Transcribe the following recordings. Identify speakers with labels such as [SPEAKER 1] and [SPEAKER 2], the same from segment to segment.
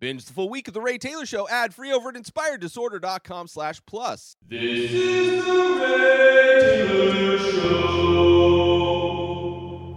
[SPEAKER 1] Binge the full week of The Ray Taylor Show ad free over at inspireddisorder.com slash plus.
[SPEAKER 2] This is the Ray Taylor Show.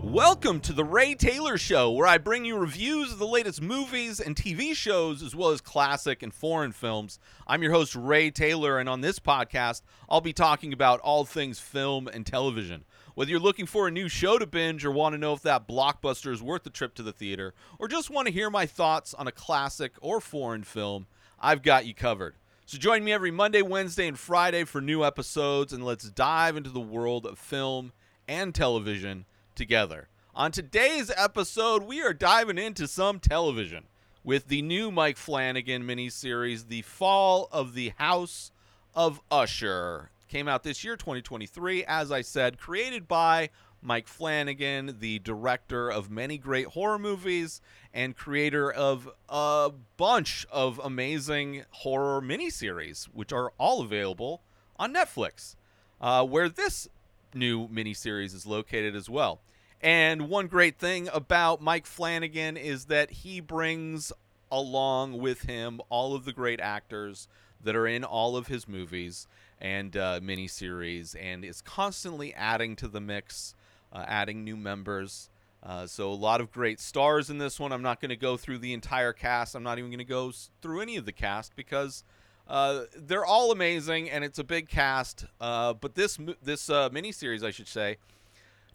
[SPEAKER 1] Welcome to The Ray Taylor Show, where I bring you reviews of the latest movies and TV shows, as well as classic and foreign films. I'm your host, Ray Taylor, and on this podcast, I'll be talking about all things film and television. Whether you're looking for a new show to binge or want to know if that blockbuster is worth the trip to the theater, or just want to hear my thoughts on a classic or foreign film, I've got you covered. So join me every Monday, Wednesday, and Friday for new episodes, and let's dive into the world of film and television together. On today's episode, we are diving into some television with the new Mike Flanagan miniseries, The Fall of the House of Usher. Came out this year, 2023, as I said, created by Mike Flanagan, the director of many great horror movies and creator of a bunch of amazing horror miniseries, which are all available on Netflix, uh, where this new miniseries is located as well. And one great thing about Mike Flanagan is that he brings along with him all of the great actors that are in all of his movies and uh, miniseries, and is constantly adding to the mix, uh, adding new members. Uh, so a lot of great stars in this one. I'm not going to go through the entire cast. I'm not even going to go through any of the cast because uh, they're all amazing and it's a big cast. Uh, but this this uh, miniseries, I should say,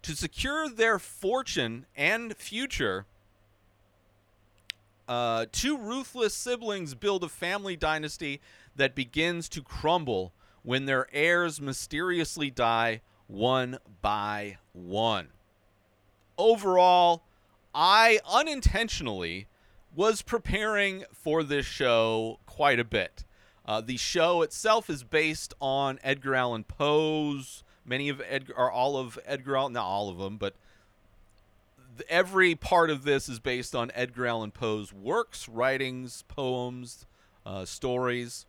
[SPEAKER 1] to secure their fortune and future, uh, two ruthless siblings build a family dynasty that begins to crumble when their heirs mysteriously die one by one. Overall, I unintentionally was preparing for this show quite a bit. Uh, the show itself is based on Edgar Allan Poe's many of Edgar or all of Edgar Allan, not all of them, but every part of this is based on Edgar Allan Poe's works, writings, poems, uh, stories.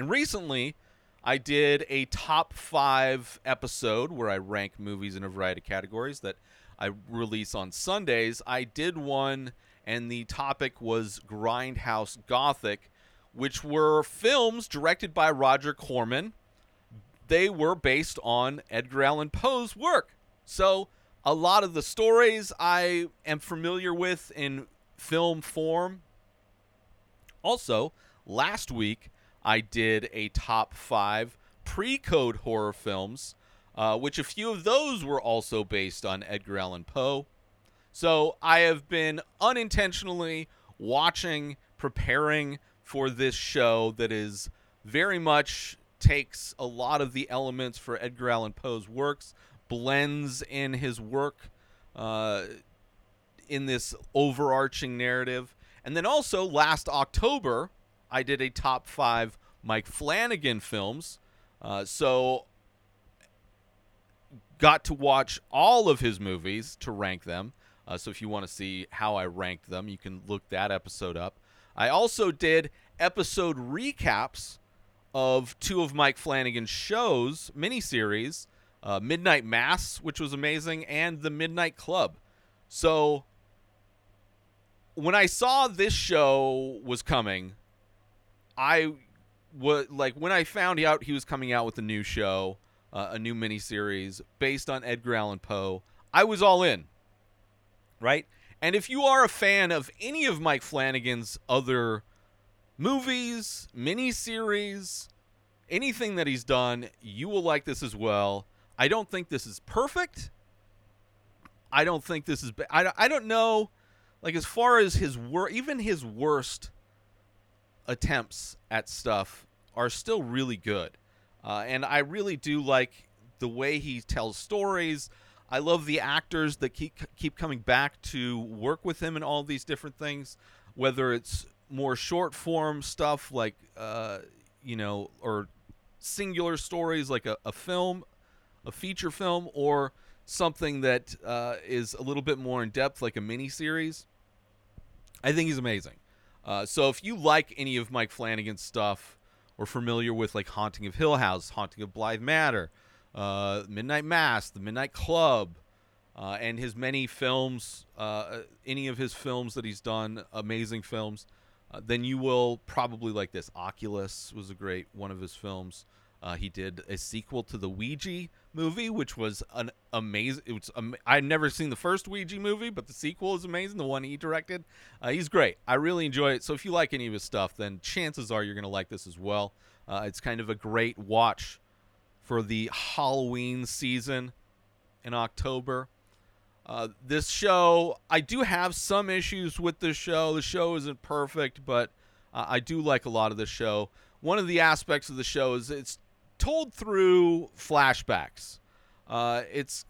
[SPEAKER 1] And recently, I did a top five episode where I rank movies in a variety of categories that I release on Sundays. I did one, and the topic was Grindhouse Gothic, which were films directed by Roger Corman. They were based on Edgar Allan Poe's work. So, a lot of the stories I am familiar with in film form. Also, last week, I did a top five pre code horror films, uh, which a few of those were also based on Edgar Allan Poe. So I have been unintentionally watching, preparing for this show that is very much takes a lot of the elements for Edgar Allan Poe's works, blends in his work uh, in this overarching narrative. And then also last October, I did a top five Mike Flanagan films. Uh, so got to watch all of his movies to rank them. Uh, so if you want to see how I ranked them, you can look that episode up. I also did episode recaps of two of Mike Flanagan's shows, miniseries, uh, Midnight Mass, which was amazing, and The Midnight Club. So when I saw this show was coming, I was like when I found out he was coming out with a new show, uh, a new miniseries based on Edgar Allan Poe, I was all in. Right? And if you are a fan of any of Mike Flanagan's other movies, miniseries, anything that he's done, you will like this as well. I don't think this is perfect. I don't think this is. Ba- I, I don't know. Like as far as his work, even his worst attempts at stuff are still really good. Uh, and I really do like the way he tells stories. I love the actors that keep keep coming back to work with him in all these different things, whether it's more short form stuff like uh, you know, or singular stories like a, a film, a feature film, or something that uh, is a little bit more in depth, like a mini series. I think he's amazing. Uh, so if you like any of Mike Flanagan's stuff or familiar with like Haunting of Hill House, Haunting of Bly Manor, uh, Midnight Mass, The Midnight Club, uh, and his many films, uh, any of his films that he's done, amazing films, uh, then you will probably like this. Oculus was a great one of his films. Uh, he did a sequel to the Ouija movie, which was an amazing. It was I'd never seen the first Ouija movie, but the sequel is amazing. The one he directed, uh, he's great. I really enjoy it. So if you like any of his stuff, then chances are you're gonna like this as well. Uh, it's kind of a great watch for the Halloween season in October. Uh, this show, I do have some issues with this show. The show isn't perfect, but uh, I do like a lot of the show. One of the aspects of the show is it's told through flashbacks. Uh, it's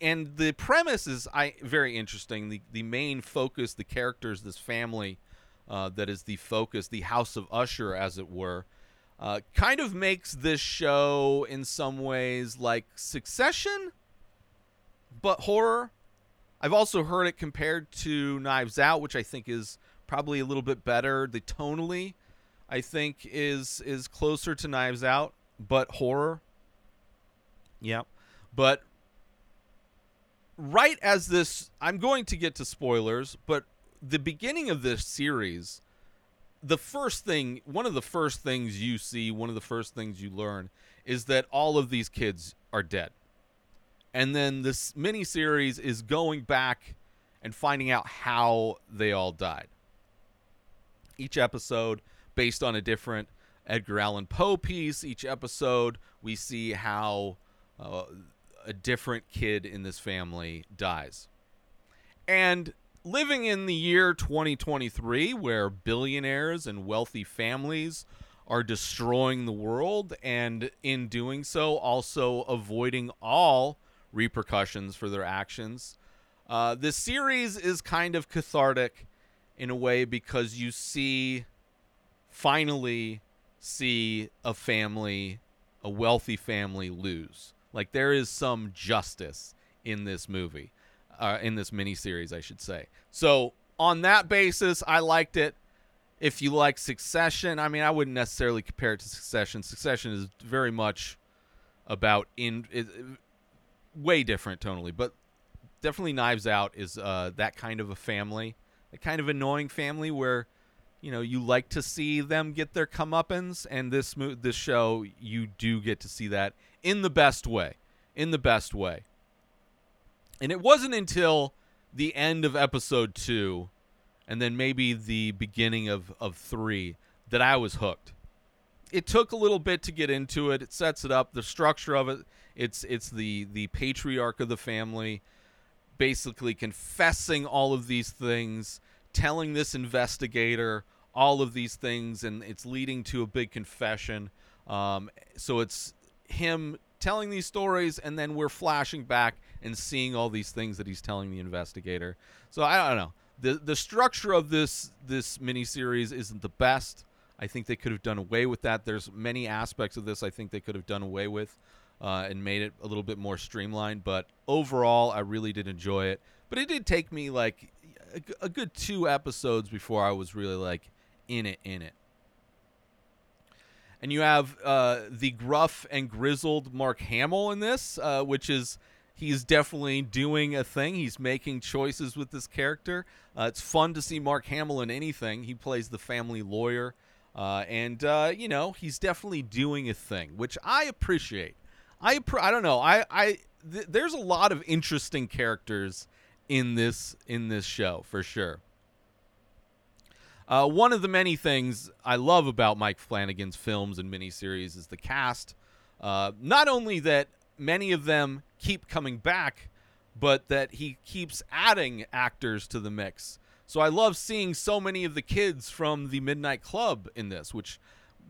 [SPEAKER 1] and the premise is I very interesting. The the main focus, the characters, this family uh, that is the focus, the House of Usher, as it were, uh, kind of makes this show in some ways like Succession, but horror. I've also heard it compared to Knives Out, which I think is probably a little bit better. The tonally, I think, is is closer to Knives Out, but horror. Yeah, but right as this, I'm going to get to spoilers, but the beginning of this series, the first thing, one of the first things you see, one of the first things you learn, is that all of these kids are dead and then this mini series is going back and finding out how they all died. Each episode based on a different Edgar Allan Poe piece. Each episode we see how uh, a different kid in this family dies. And living in the year 2023 where billionaires and wealthy families are destroying the world and in doing so also avoiding all repercussions for their actions. Uh, this series is kind of cathartic in a way because you see, finally, see a family, a wealthy family lose. Like there is some justice in this movie, uh, in this miniseries, I should say. So on that basis, I liked it. If you like Succession, I mean, I wouldn't necessarily compare it to Succession. Succession is very much about in. It, way different tonally, but definitely Knives Out is uh, that kind of a family, a kind of annoying family where you know you like to see them get their comeuppance, and this this show you do get to see that in the best way, in the best way. And it wasn't until the end of episode two, and then maybe the beginning of of three that I was hooked. It took a little bit to get into it. It sets it up. The structure of it it's it's the the patriarch of the family basically confessing all of these things, telling this investigator all of these things, and it's leading to a big confession. Um, so it's him telling these stories, and then we're flashing back and seeing all these things that he's telling the investigator. So I don't know. the The structure of this this miniseries isn't the best. I think they could have done away with that. There's many aspects of this I think they could have done away with uh, and made it a little bit more streamlined. But overall, I really did enjoy it. But it did take me like a, a good two episodes before I was really like in it, in it. And you have uh, the gruff and grizzled Mark Hamill in this, uh, which is he's definitely doing a thing. He's making choices with this character. Uh, it's fun to see Mark Hamill in anything. He plays the family lawyer, uh, and uh, you know he's definitely doing a thing, which I appreciate. I I don't know. I I th- there's a lot of interesting characters in this in this show for sure. Uh, one of the many things I love about Mike Flanagan's films and miniseries is the cast. Uh, not only that many of them keep coming back, but that he keeps adding actors to the mix. So I love seeing so many of the kids from the Midnight Club in this, which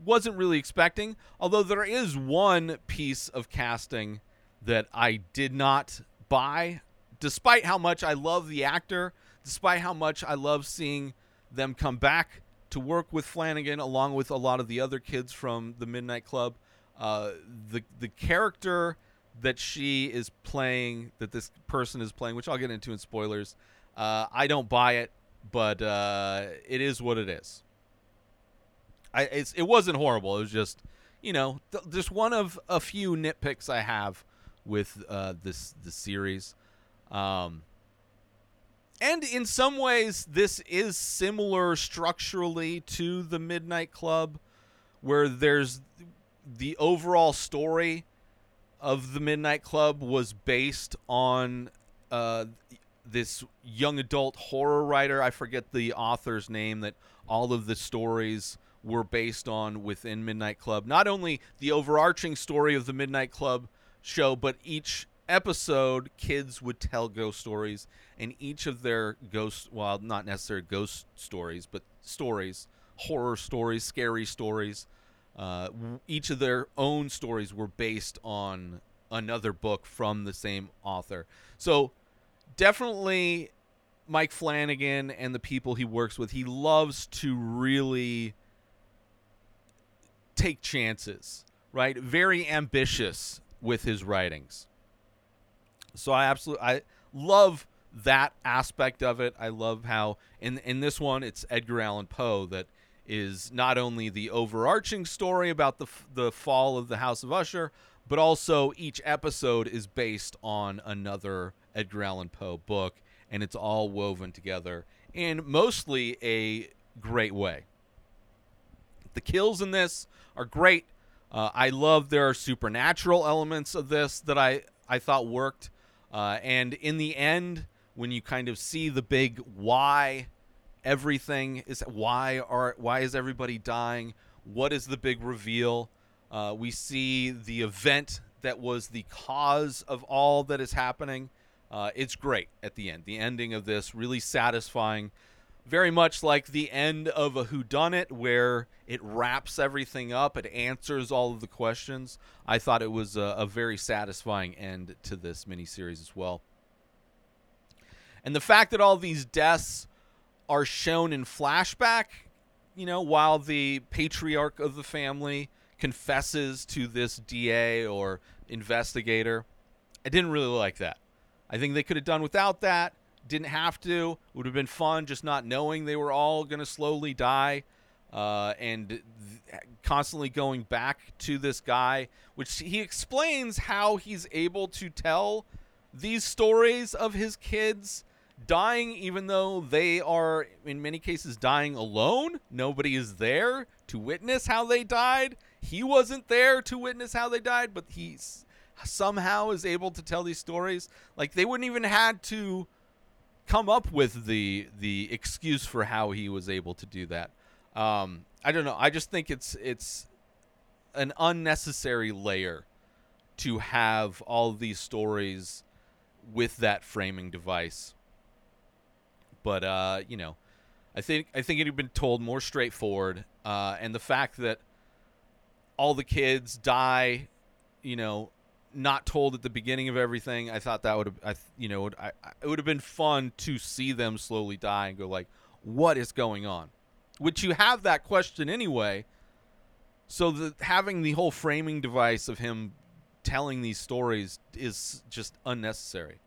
[SPEAKER 1] wasn't really expecting. Although there is one piece of casting that I did not buy, despite how much I love the actor, despite how much I love seeing them come back to work with Flanagan along with a lot of the other kids from the Midnight Club. Uh, the the character that she is playing, that this person is playing, which I'll get into in spoilers. Uh, I don't buy it, but uh, it is what it is. I it wasn't horrible. It was just you know th- just one of a few nitpicks I have with uh, this the series. Um, and in some ways, this is similar structurally to the Midnight Club, where there's the overall story of the Midnight Club was based on uh, this young adult horror writer. I forget the author's name that all of the stories were based on within Midnight Club. Not only the overarching story of the Midnight Club show, but each episode, kids would tell ghost stories, and each of their ghost, well, not necessarily ghost stories, but stories, horror stories, scary stories. Uh, each of their own stories were based on another book from the same author. So definitely Mike Flanagan and the people he works with, he loves to really take chances, right? Very ambitious with his writings. So I absolutely I love that aspect of it. I love how in in this one it's Edgar Allan Poe that is not only the overarching story about the the fall of the House of Usher, but also each episode is based on another Edgar Allan Poe book and it's all woven together in mostly a great way. The kills in this are great. Uh, I love there are supernatural elements of this that I I thought worked. Uh, and in the end, when you kind of see the big why everything is why are why is everybody dying? What is the big reveal? Uh, we see the event that was the cause of all that is happening. Uh, it's great at the end. The ending of this really satisfying very much like the end of a whodunit where it wraps everything up it answers all of the questions. I thought it was a, a very satisfying end to this miniseries as well. And the fact that all these deaths are shown in flashback you know while the patriarch of the family confesses to this da or investigator i didn't really like that. I think they could have done without that didn't have to. Would have been fun just not knowing they were all going to slowly die. Uh, and th- constantly going back to this guy, which he explains how he's able to tell these stories of his kids dying, even though they are, in many cases, dying alone. Nobody is there to witness how they died. He wasn't there to witness how they died, but he somehow is able to tell these stories. Like they wouldn't even had to come up with the the excuse for how he was able to do that. Um, I don't know. I just think it's it's an unnecessary layer to have all these stories with that framing device. But uh, you know, I think I think it had been told more straightforward, uh, and the fact that all the kids die, you know, not told at the beginning of everything. I thought that would have, I, you know, I, I, it would have been fun to see them slowly die and go like, what is going on? Which you have that question anyway. So the having the whole framing device of him telling these stories is just unnecessary.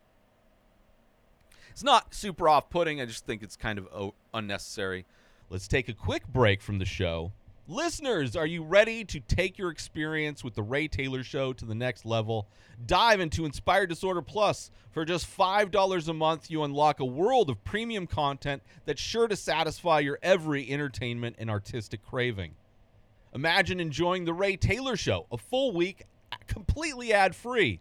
[SPEAKER 1] It's not super off-putting. I just think it's kind of unnecessary. Let's take a quick break from the show. Listeners, are you ready to take your experience with the Ray Taylor Show to the next level? Dive into Inspired Disorder Plus. For just $5 a month, you unlock a world of premium content that's sure to satisfy your every entertainment and artistic craving. Imagine enjoying the Ray Taylor Show a full week completely ad free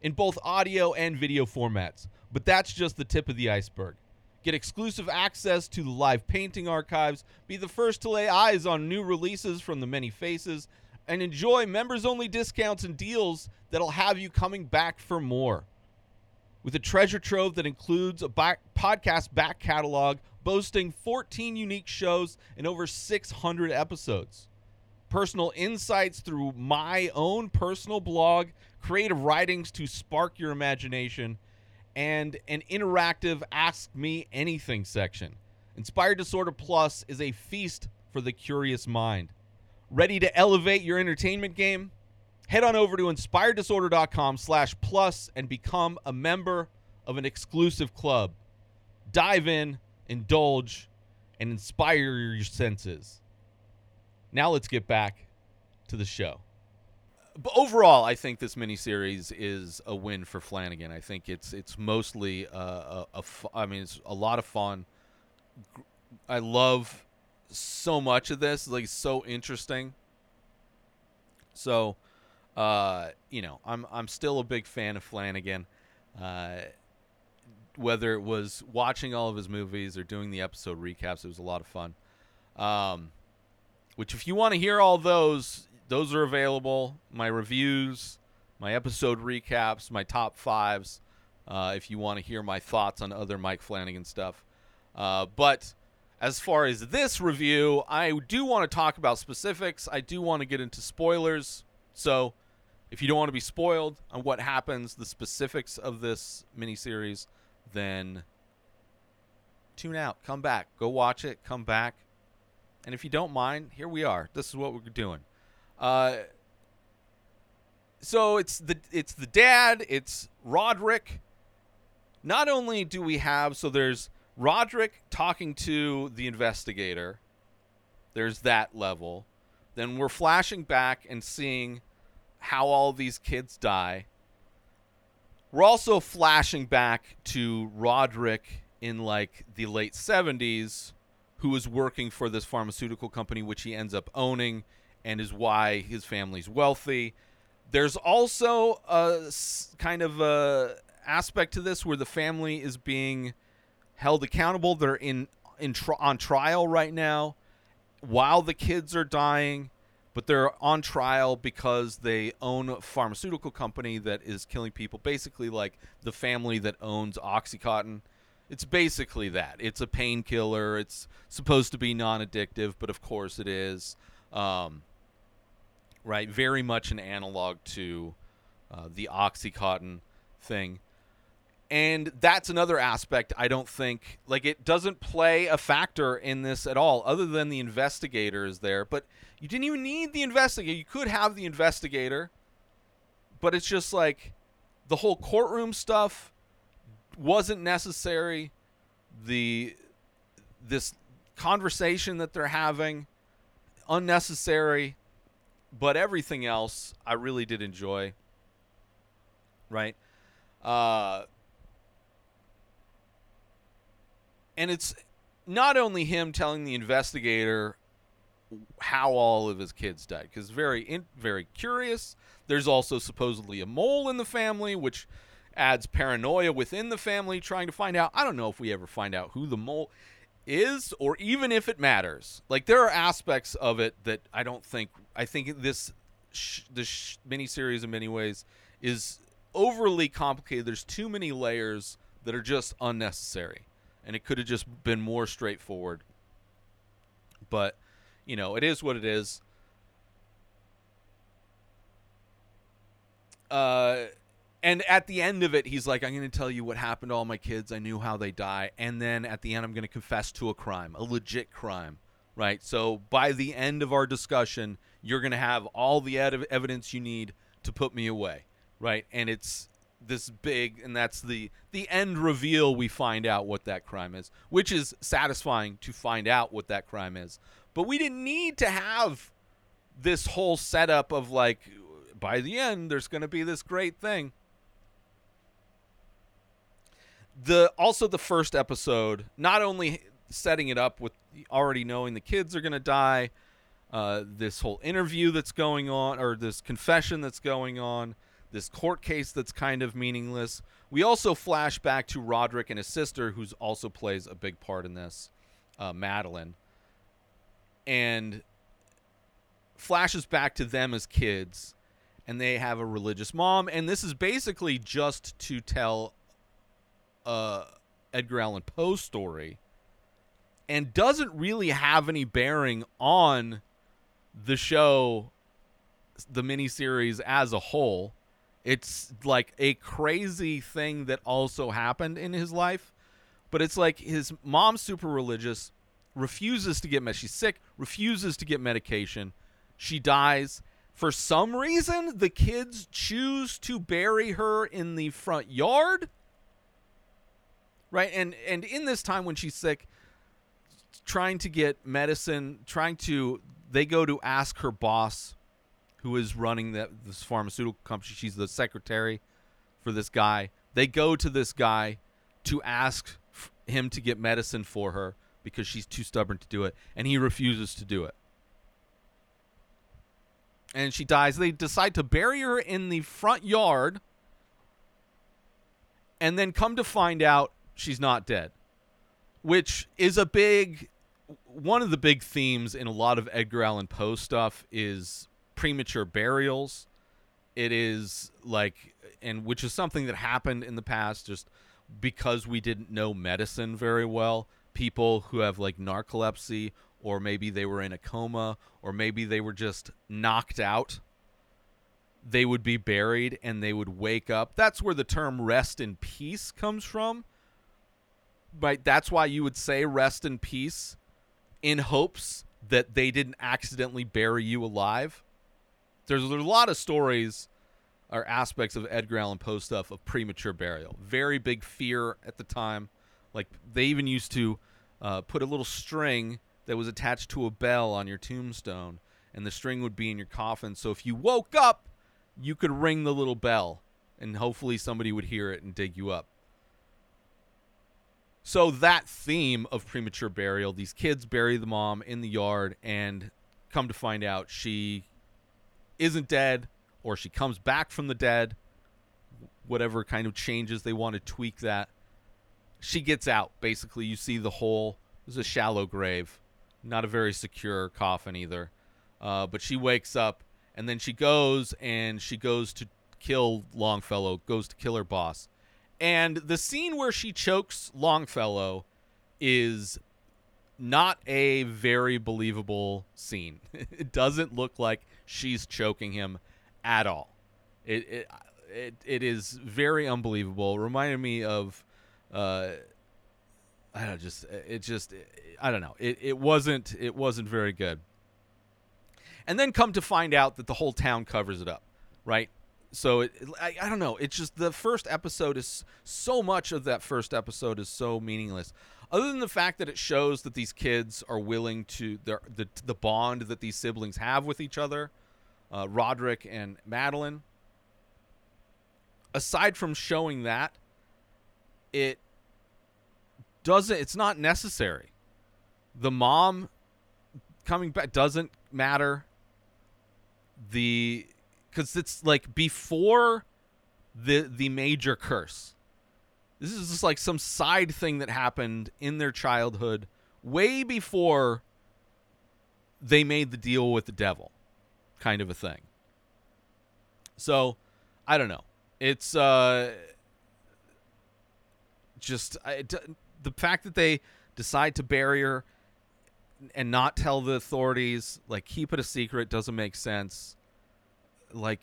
[SPEAKER 1] in both audio and video formats. But that's just the tip of the iceberg. Get exclusive access to the live painting archives, be the first to lay eyes on new releases from the many faces, and enjoy members only discounts and deals that'll have you coming back for more. With a treasure trove that includes a back podcast back catalog boasting 14 unique shows and over 600 episodes. Personal insights through my own personal blog, creative writings to spark your imagination, and an interactive Ask Me Anything section. Inspired Disorder Plus is a feast for the curious mind. Ready to elevate your entertainment game? Head on over to inspireddisorder.com slash plus and become a member of an exclusive club. Dive in, indulge, and inspire your senses. Now let's get back to the show. But overall, I think this miniseries is a win for Flanagan. I think it's it's mostly I mean, it's a lot of fun. I love so much of this, like so interesting. So, uh, you know, I'm I'm still a big fan of Flanagan. Uh, whether it was watching all of his movies or doing the episode recaps, it was a lot of fun. Um, which, if you want to hear all those, those are available. My reviews, my episode recaps, my top fives. Uh, if you want to hear my thoughts on other Mike Flanagan stuff. Uh, but as far as this review, I do want to talk about specifics. I do want to get into spoilers. So if you don't want to be spoiled on what happens, the specifics of this miniseries, then tune out. Come back. Go watch it. Come back. And if you don't mind, here we are. This is what we're doing. Uh, so it's the it's the dad. It's Roderick. Not only do we have so there's Roderick talking to the investigator. There's that level. Then we're flashing back and seeing how all these kids die. We're also flashing back to Roderick in like the late 70s who was working for this pharmaceutical company which he ends up owning and is why his family's wealthy. There's also a kind of a aspect to this where the family is being held accountable. They're in in on trial right now while the kids are dying, but they're on trial because they own a pharmaceutical company that is killing people. Basically, like the family that owns OxyContin. It's basically that. It's a painkiller. It's supposed to be non-addictive, but of course it is. Um, right, very much an analog to uh, the OxyContin thing. And that's another aspect i don't think like it doesn't play a factor in this at all other than the investigator is there. But you didn't even need the investigator. You could have the investigator but it's just like the whole courtroom stuff wasn't necessary. The this conversation that they're having unnecessary but everything else i really did enjoy right? Uh and it's not only him telling the investigator how all of his kids died because very in, very curious. There's also supposedly a mole in the family which adds paranoia within the family trying to find out. I don't know if we ever find out who the mole is or even if it matters like there are aspects of it that i don't think i think this sh- this sh- miniseries in many ways is overly complicated there's too many layers that are just unnecessary and it could have just been more straightforward. But, you know, it is what it is. Uh, and at the end of it, he's like, I'm going to tell you what happened to all my kids. I knew how they die. And then at the end, I'm going to confess to a crime, a legit crime, right? So by the end of our discussion, you're going to have all the ed- evidence you need to put me away, right? And it's this big and that's the the end reveal we find out what that crime is which is satisfying to find out what that crime is but we didn't need to have this whole setup of like by the end there's going to be this great thing the also the first episode not only setting it up with already knowing the kids are going to die uh, this whole interview that's going on or this confession that's going on this court case that's kind of meaningless. We also flash back to Roderick and his sister, who's also plays a big part in this, uh, Madeline, and flashes back to them as kids, and they have a religious mom, and this is basically just to tell uh, Edgar Allan Poe story, and doesn't really have any bearing on the show, the miniseries as a whole it's like a crazy thing that also happened in his life, but it's like his mom's super religious, refuses to get med. She's sick, refuses to get medication. She dies. For some reason, the kids choose to bury her in the front yard. Right? And and in this time when she's sick, trying to get medicine, trying to they go to ask her boss who is running that this pharmaceutical company. She's the secretary for this guy. They go to this guy to ask him to get medicine for her because she's too stubborn to do it, and he refuses to do it. And she dies. They decide to bury her in the front yard, and then come to find out she's not dead, which is a big one of the big themes in a lot of Edgar Allan Poe stuff is premature burials. It is like, and which is something that happened in the past just because we didn't know medicine very well. People who have like narcolepsy, or maybe they were in a coma, or maybe they were just knocked out, they would be buried and they would wake up. That's where the term rest in peace comes from. Right? That's why you would say rest in peace in hopes that they didn't accidentally bury you alive. There's, there's a lot of stories or aspects of Edgar Allan Poe stuff of premature burial. Very big fear at the time. Like they even used to uh, put a little string that was attached to a bell on your tombstone, and the string would be in your coffin. So if you woke up, you could ring the little bell, and hopefully somebody would hear it and dig you up. So that theme of premature burial, these kids bury the mom in the yard and come to find out she isn't dead or she comes back from the dead, whatever kind of changes they want to tweak that. She gets out. Basically, you see the hole. It's a shallow grave, not a very secure coffin either. Uh, but she wakes up and then she goes and she goes to kill Longfellow, goes to kill her boss. And the scene where she chokes Longfellow is not a very believable scene. it doesn't look like she's choking him at all. It it it, it is very unbelievable. Reminded me of uh I don't know, just it just I don't know. It it wasn't it wasn't very good. And then come to find out that the whole town covers it up, right? So it, I, I don't know. It's just the first episode is so much of that first episode is so meaningless. Other than the fact that it shows that these kids are willing to the the, the bond that these siblings have with each other, uh, Roderick and Madeline. Aside from showing that, it doesn't. It's not necessary. The mom coming back doesn't matter. The because it's like before the the major curse. This is just like some side thing that happened in their childhood, way before they made the deal with the devil, kind of a thing. So, I don't know. It's uh, just the fact that they decide to bury her and not tell the authorities, like keep it a secret, doesn't make sense like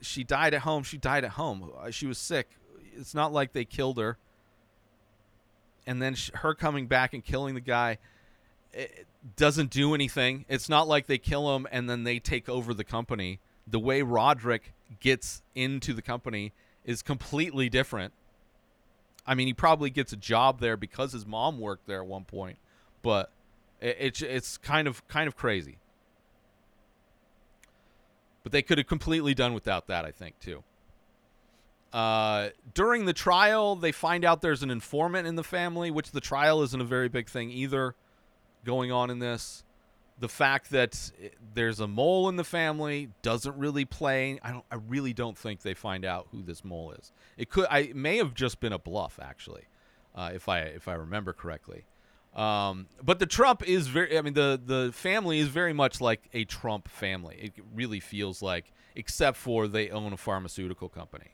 [SPEAKER 1] she died at home she died at home. Uh, she was sick. It's not like they killed her. And then sh- her coming back and killing the guy it doesn't do anything. It's not like they kill him and then they take over the company. The way roderick gets into the company is completely different. I mean he probably gets a job there because his mom worked there at one point but it, it's it's kind of kind of crazy but they could have completely done without that, I think, too. Uh, during the trial, they find out there's an informant in the family, which the trial isn't a very big thing either going on in this. The fact that there's a mole in the family doesn't really play. I don't. I really don't think they find out who this mole is. It could. I it may have just been a bluff, actually, uh, if I if I remember correctly. Um, but the Trump is very. I mean, the the family is very much like a Trump family. It really feels like, except for they own a pharmaceutical company,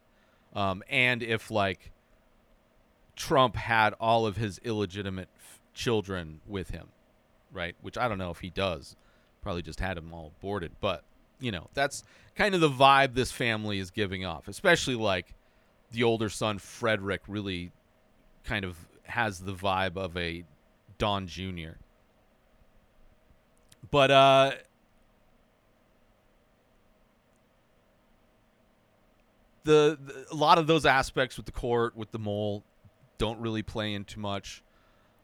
[SPEAKER 1] um, and if like Trump had all of his illegitimate f- children with him, right? Which I don't know if he does. Probably just had them all aborted, but you know that's kind of the vibe this family is giving off. Especially like the older son Frederick really kind of has the vibe of a Don Jr. But uh the, the a lot of those aspects with the court with the mole don't really play into much.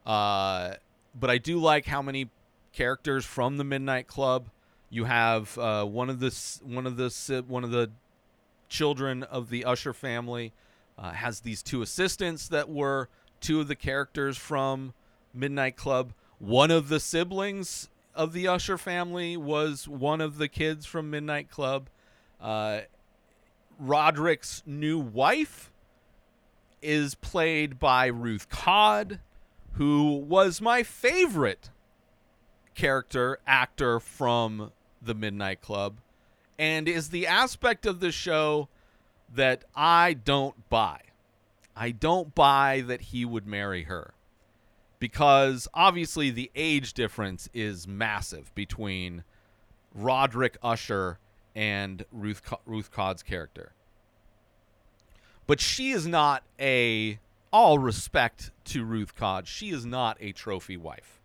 [SPEAKER 1] Uh but I do like how many characters from the Midnight Club You have uh, one of the one of the one of the children of the Usher family uh, has these two assistants that were two of the characters from Midnight Club. One of the siblings of the Usher family was one of the kids from Midnight Club. Uh, Roderick's new wife is played by Ruth Codd, who was my favorite character actor from the Midnight Club and is the aspect of the show that I don't buy. I don't buy that he would marry her because obviously the age difference is massive between Roderick Usher and Ruth Ruth Codd's character. But she is not a all respect to Ruth Codd, she is not a trophy wife.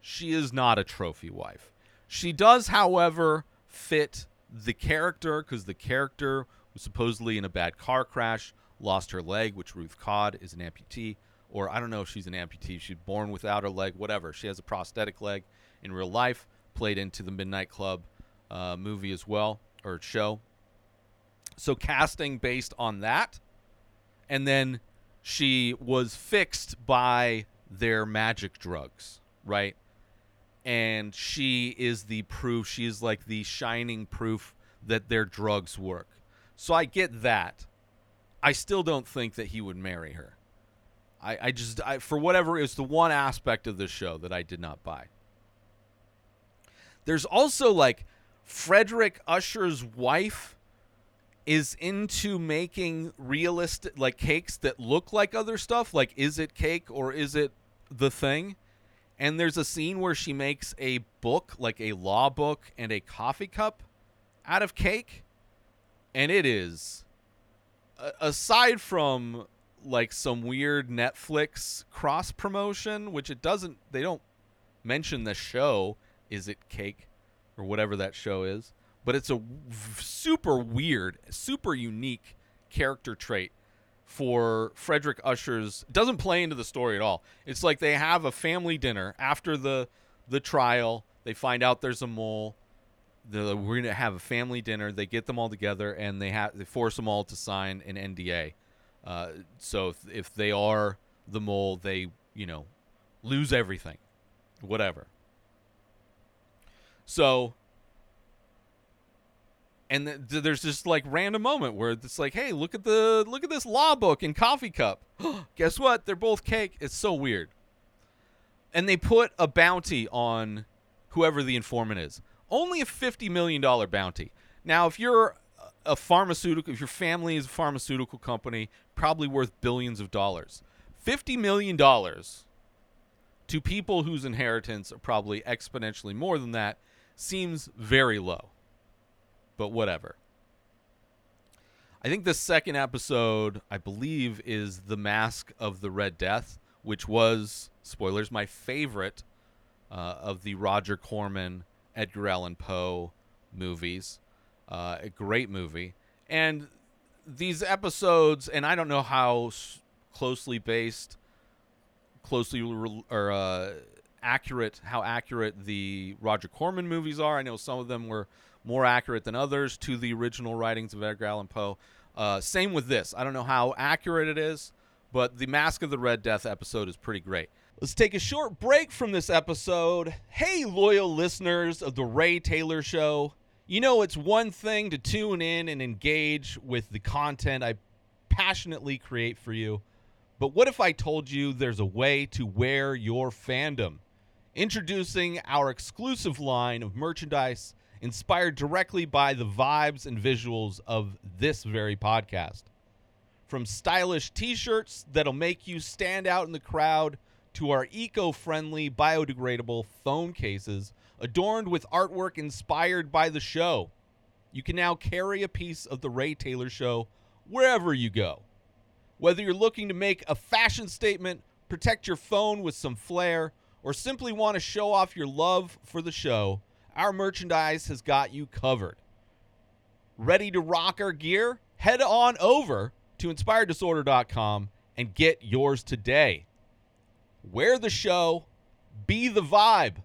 [SPEAKER 1] She is not a trophy wife. She does, however, fit the character because the character was supposedly in a bad car crash, lost her leg, which Ruth Codd is an amputee, or I don't know if she's an amputee. She's born without her leg, whatever. She has a prosthetic leg in real life, played into the Midnight Club uh, movie as well, or show. So casting based on that. And then she was fixed by their magic drugs, right? And she is the proof, she is like the shining proof that their drugs work. So I get that. I still don't think that he would marry her. I, I just, I, for whatever, it's the one aspect of this show that I did not buy. There's also like Frederick Usher's wife is into making realistic like cakes that look like other stuff like is it cake or is it the thing and there's a scene where she makes a book like a law book and a coffee cup out of cake and it is aside from like some weird netflix cross promotion which it doesn't they don't mention the show is it cake or whatever that show is but it's a super weird, super unique character trait for Frederick Usher's. Doesn't play into the story at all. It's like they have a family dinner after the the trial. They find out there's a mole. The, we're gonna have a family dinner. They get them all together and they have they force them all to sign an NDA. Uh, so if, if they are the mole, they you know lose everything, whatever. So and th- th- there's this like random moment where it's like, hey, look at the look at this law book and coffee cup. Guess what? They're both cake. It's so weird. And they put a bounty on whoever the informant is. Only a fifty million dollar bounty. Now, if you're a pharmaceutical, if your family is a pharmaceutical company, probably worth billions of dollars. Fifty million dollars to people whose inheritance are probably exponentially more than that seems very low but whatever. I think the second episode, I believe, is The Mask of the Red Death, which was, spoilers, my favorite uh, of the Roger Corman, Edgar Allan Poe movies. Uh, a great movie. And these episodes, and I don't know how closely based, closely re- or uh, accurate, how accurate the Roger Corman movies are. I know some of them were more accurate than others to the original writings of Edgar Allan Poe. Uh, same with this. I don't know how accurate it is, but the Mask of the Red Death episode is pretty great. Let's take a short break from this episode. Hey, loyal listeners of The Ray Taylor Show. You know, it's one thing to tune in and engage with the content I passionately create for you, but what if I told you there's a way to wear your fandom? Introducing our exclusive line of merchandise inspired directly by the vibes and visuals of this very podcast. From stylish t shirts that'll make you stand out in the crowd to our eco friendly, biodegradable phone cases adorned with artwork inspired by the show. You can now carry a piece of The Ray Taylor Show wherever you go. Whether you're looking to make a fashion statement, protect your phone with some flair, or simply want to show off your love for the show, our merchandise has got you covered. Ready to rock our gear? Head on over to inspireddisorder.com and get yours today. Wear the show, be the vibe.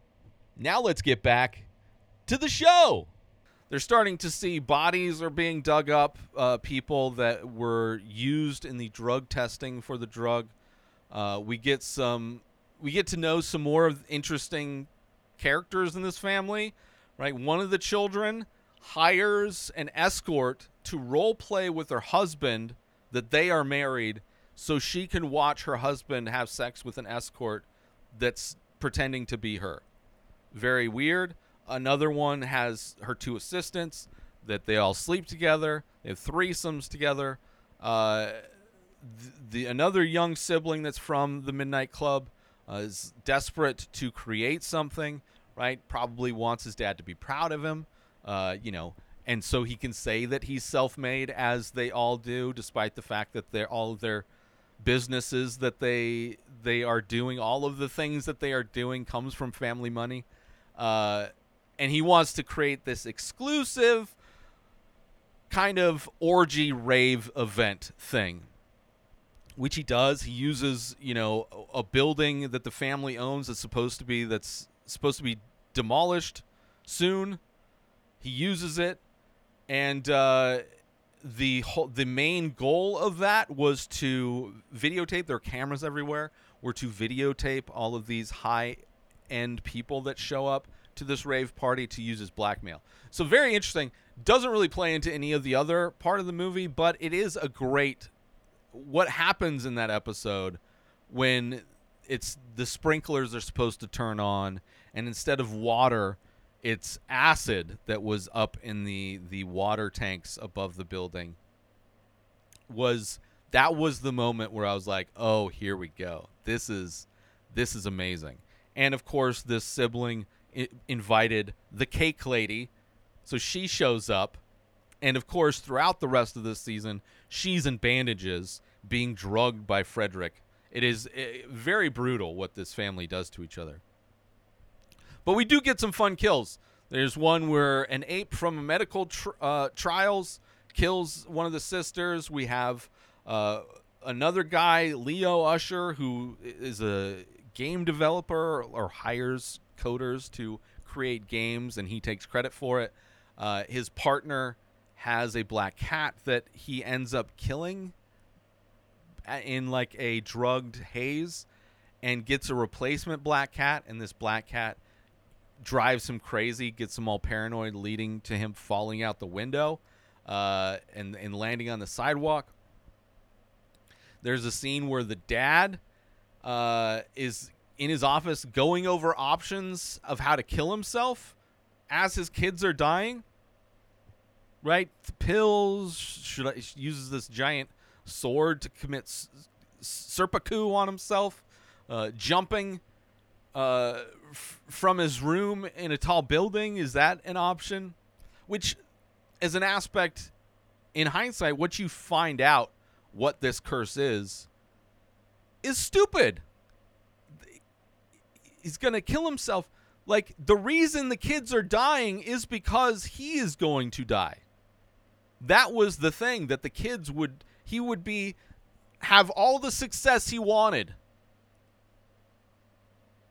[SPEAKER 1] Now let's get back to the show. They're starting to see bodies are being dug up, uh, people that were used in the drug testing for the drug. Uh, we get some, we get to know some more interesting characters in this family, right? One of the children hires an escort to role play with her husband that they are married so she can watch her husband have sex with an escort that's pretending to be her. Very weird. Another one has her two assistants that they all sleep together. They have threesomes together. Uh, the, the another young sibling that's from the Midnight Club uh, is desperate to create something. Right? Probably wants his dad to be proud of him. Uh, you know, and so he can say that he's self-made, as they all do, despite the fact that they're all their businesses that they they are doing, all of the things that they are doing, comes from family money. Uh, and he wants to create this exclusive kind of orgy rave event thing which he does. He uses you know a building that the family owns that's supposed to be that's supposed to be demolished soon. He uses it. And uh, the whole the main goal of that was to videotape. There are cameras everywhere. Were to videotape all of these high end people that show up to this rave party to use as blackmail. So very interesting. Doesn't really play into any of the other part of the movie, but it is a great what happens in that episode when it's the sprinklers are supposed to turn on and instead of water it's acid that was up in the the water tanks above the building was that was the moment where I was like, "Oh, here we go. This is this is amazing." And of course, this sibling I- invited the cake lady. So she shows up. And of course, throughout the rest of this season, she's in bandages being drugged by Frederick. It is uh, very brutal what this family does to each other. But we do get some fun kills. There's one where an ape from medical tr- uh, trials kills one of the sisters. We have uh, another guy, Leo Usher, who is a game developer or hires coders to create games, and he takes credit for it. Uh, his partner has a black cat that he ends up killing in like a drugged haze and gets a replacement black cat and this black cat drives him crazy gets him all paranoid leading to him falling out the window uh, and, and landing on the sidewalk there's a scene where the dad uh, is in his office going over options of how to kill himself as his kids are dying. Right? Pills. Should I uses this giant sword to commit s- seppuku on himself, uh, jumping uh, f- from his room in a tall building. Is that an option? Which, as an aspect, in hindsight, what you find out what this curse is, is stupid. He's gonna kill himself. Like the reason the kids are dying is because he is going to die. That was the thing that the kids would he would be have all the success he wanted.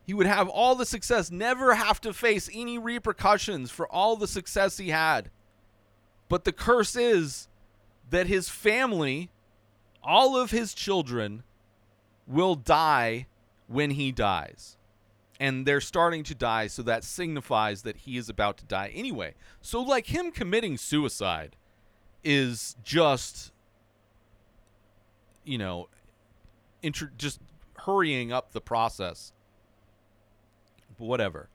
[SPEAKER 1] He would have all the success, never have to face any repercussions for all the success he had. But the curse is that his family, all of his children, will die when he dies. And they're starting to die, so that signifies that he is about to die anyway. So, like, him committing suicide is just, you know, intro- just hurrying up the process. But whatever.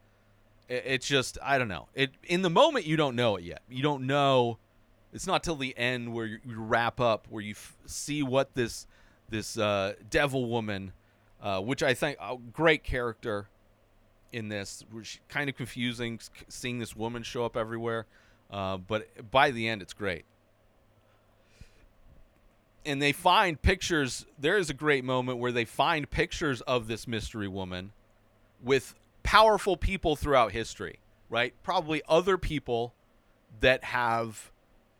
[SPEAKER 1] I- It's just I don't know. It in the moment you don't know it yet. You don't know. It's not till the end where you, you wrap up where you f- see what this this uh, devil woman, uh, which I think a great character in this, which kind of confusing seeing this woman show up everywhere, uh, but by the end it's great. And they find pictures. There is a great moment where they find pictures of this mystery woman with powerful people throughout history, right? Probably other people that have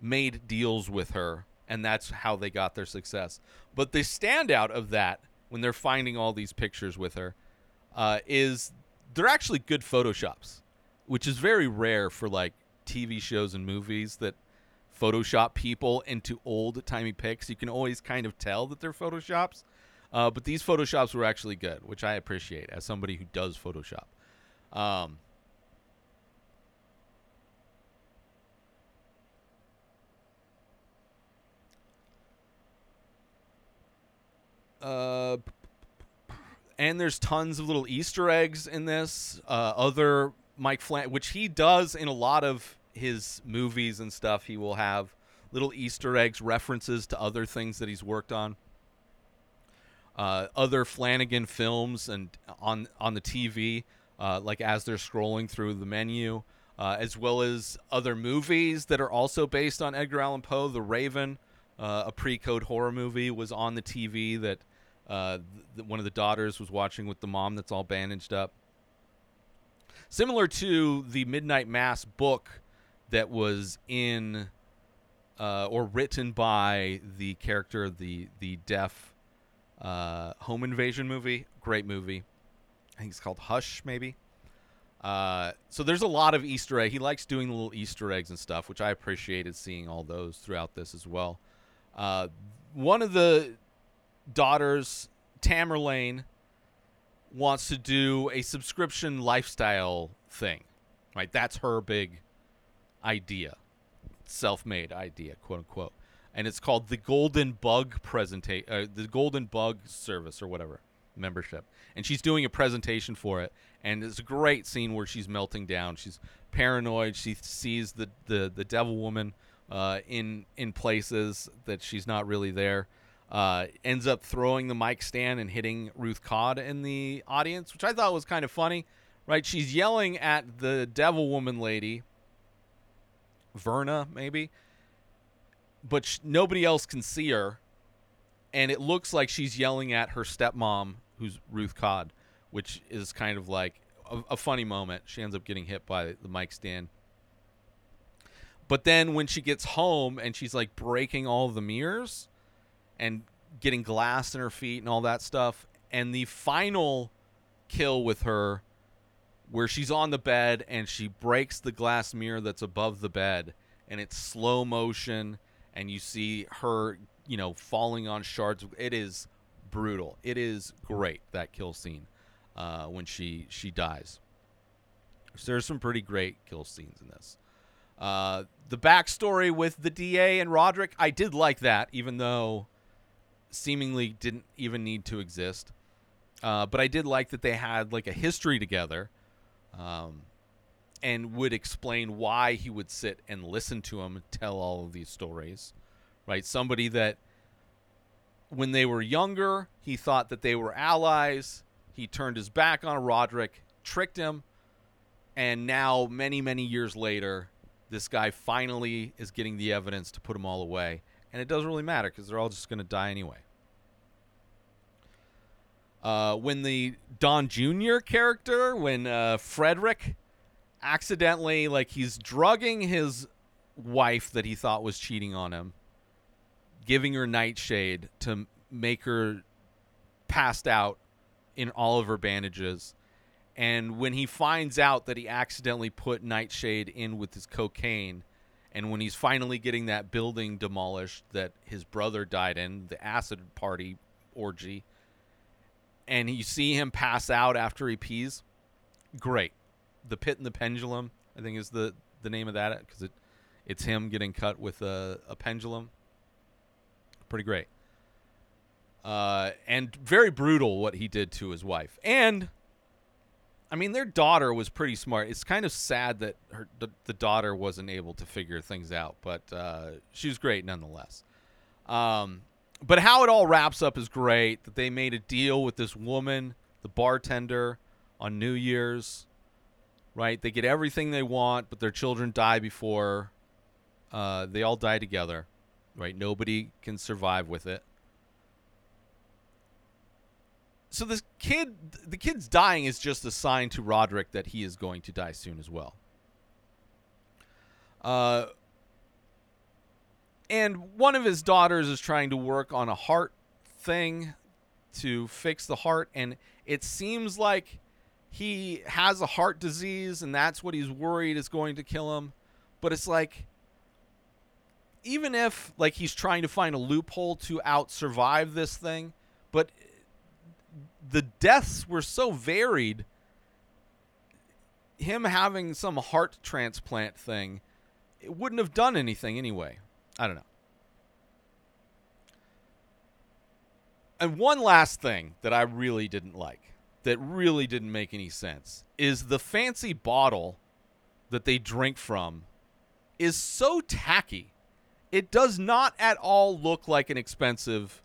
[SPEAKER 1] made deals with her, and that's how they got their success. But the standout of that, when they're finding all these pictures with her, uh, is they're actually good photoshops. which is very rare for like TV shows and movies that Photoshop people into old timey pics. You can always kind of tell that they're Photoshops. Uh, but these Photoshops were actually good, which I appreciate as somebody who does Photoshop. Um, uh, and there's tons of little Easter eggs in this. Uh, other Mike Flan, which he does in a lot of his movies and stuff, he will have little Easter eggs, references to other things that he's worked on. Uh, other Flanagan films and on on the TV, uh, like as they're scrolling through the menu, uh, as well as other movies that are also based on Edgar Allan Poe. The Raven, uh, a pre-code horror movie, was on the TV that uh, one of the daughters was watching with the mom that's all bandaged up. Similar to the Midnight Mass book that was in uh, or written by the character, the the deaf uh, home invasion movie. Great movie. I think it's called Hush, maybe. Uh, so there's a lot of Easter egg. He likes doing little Easter eggs and stuff, which I appreciated seeing all those throughout this as well. Uh, one of the daughters, Tamerlane, wants to do a subscription lifestyle thing. Right? That's her big idea. Self-made idea, quote unquote. And it's called the Golden Bug presentation uh, the Golden Bug service or whatever membership. And she's doing a presentation for it and it's a great scene where she's melting down. She's paranoid. She sees the the, the devil woman uh, in in places that she's not really there uh, ends up throwing the mic stand and hitting Ruth Codd in the audience, which I thought was kind of funny. Right? She's yelling at the devil woman lady, Verna, maybe, but sh- nobody else can see her. And it looks like she's yelling at her stepmom, who's Ruth Codd, which is kind of like a, a funny moment. She ends up getting hit by the mic stand. But then when she gets home and she's like breaking all the mirrors, and getting glass in her feet and all that stuff. And the final kill with her, where she's on the bed and she breaks the glass mirror that's above the bed, and it's slow motion, and you see her, you know, falling on shards. It is brutal. It is great that kill scene uh, when she she dies. So there's some pretty great kill scenes in this. Uh, the backstory with the DA and Roderick, I did like that, even though seemingly didn't even need to exist. Uh, but I did like that they had like a history together, um, and would explain why he would sit and listen to him tell all of these stories, right? Somebody that when they were younger, he thought that they were allies. He turned his back on Roderick, tricked him, and now many many years later, this guy finally is getting the evidence to put them all away and it doesn't really matter because they're all just going to die anyway. Uh, when the Don Jr. character, when uh, Frederick accidentally, like, he's drugging his wife that he thought was cheating on him, giving her nightshade to make her passed out in all of her bandages. And when he finds out that he accidentally put nightshade in with his cocaine, and when he's finally getting that building demolished that his brother died in, the acid party orgy, and you see him pass out after he pees, great. The pit and the pendulum, I think, is the the name of that because it it's him getting cut with a, a pendulum. Pretty great. Uh, and very brutal what he did to his wife. And I mean, their daughter was pretty smart. It's kind of sad that her the, the daughter wasn't able to figure things out, but uh, she was great nonetheless. Um, but how it all wraps up is great. That they made a deal with this woman, the bartender, on New Year's. Right? They get everything they want, but their children die before. Uh, they all die together. Right? Nobody can survive with it so this kid the kid's dying is just a sign to Roderick that he is going to die soon as well. Uh and one of his daughters is trying to work on a heart thing to fix the heart and it seems like he has a heart disease and that's what he's worried is going to kill him. But it's like even if like he's trying to find a loophole to out survive this thing, but the deaths were so varied. Him having some heart transplant thing, it wouldn't have done anything anyway. I don't know. And one last thing that I really didn't like, that really didn't make any sense, is the fancy bottle that they drink from is so tacky. It does not at all look like an expensive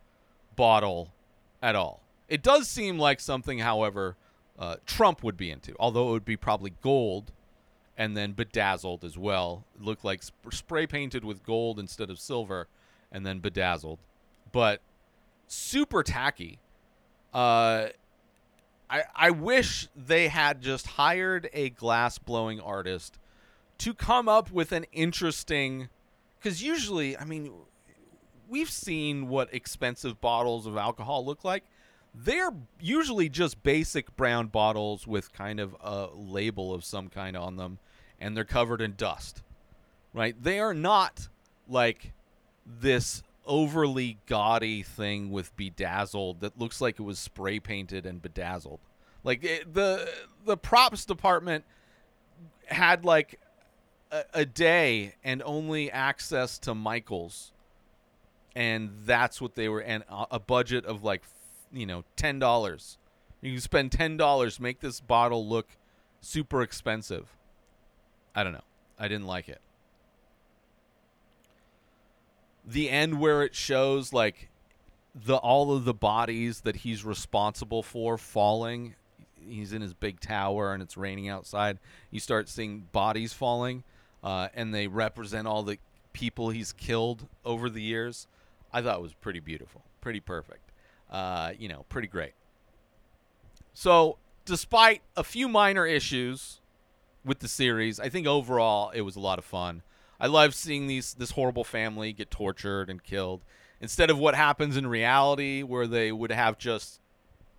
[SPEAKER 1] bottle at all. It does seem like something, however, uh, Trump would be into, although it would be probably gold and then bedazzled as well. It looked like sp- spray painted with gold instead of silver and then bedazzled. But super tacky. Uh, I I wish they had just hired a glass blowing artist to come up with an interesting because usually I mean we've seen what expensive bottles of alcohol look like. They're usually just basic brown bottles with kind of a label of some kind on them, and they're covered in dust. Right? They are not like this overly gaudy thing with bedazzled that looks like it was spray painted and bedazzled. Like it, the the props department had like a, a day and only access to Michaels, and that's what they were and a budget of like you know ten dollars. You can spend ten dollars make this bottle look super expensive. I don't know. I didn't like it the end where it shows like the all of the bodies that he's responsible for falling he's in his big tower and it's raining outside you start seeing bodies falling uh, and they represent all the people he's killed over the years i thought it was pretty beautiful pretty perfect uh, you know pretty great. So despite a few minor issues with the series i think overall it was a lot of fun. I love seeing these this horrible family get tortured and killed. Instead of what happens in reality where they would have just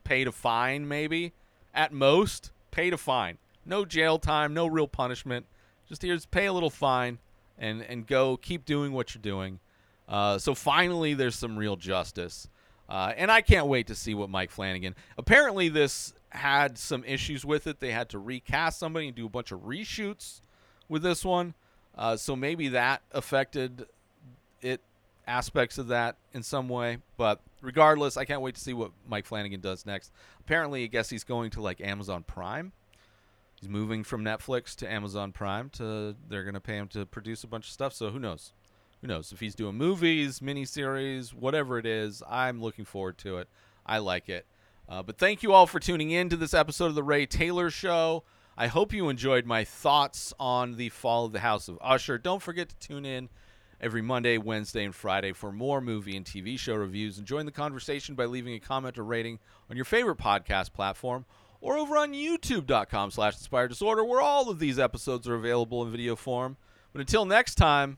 [SPEAKER 1] paid a fine maybe at most paid a fine. No jail time no real punishment. Just here's pay a little fine and and go keep doing what you're doing. Uh, so finally there's some real justice uh, and i can't wait to see what mike flanagan apparently this had some issues with it they had to recast somebody and do a bunch of reshoots with this one uh, so maybe that affected it aspects of that in some way. But regardless, I can't wait to see what Mike Flanagan does next. Apparently, I guess he's going to like Amazon Prime. He's moving from Netflix to Amazon Prime. To they're going to pay him to produce a bunch of stuff. So who knows? Who knows if he's doing movies, miniseries, whatever it is? I'm looking forward to it. I like it. Uh, but thank you all for tuning in to this episode of the Ray Taylor Show. I hope you enjoyed my thoughts on the fall of the House of Usher. Don't forget to tune in every Monday, Wednesday, and Friday for more movie and TV show reviews. And join the conversation by leaving a comment or rating on your favorite podcast platform or over on youtube.com slash inspired disorder where all of these episodes are available in video form. But until next time,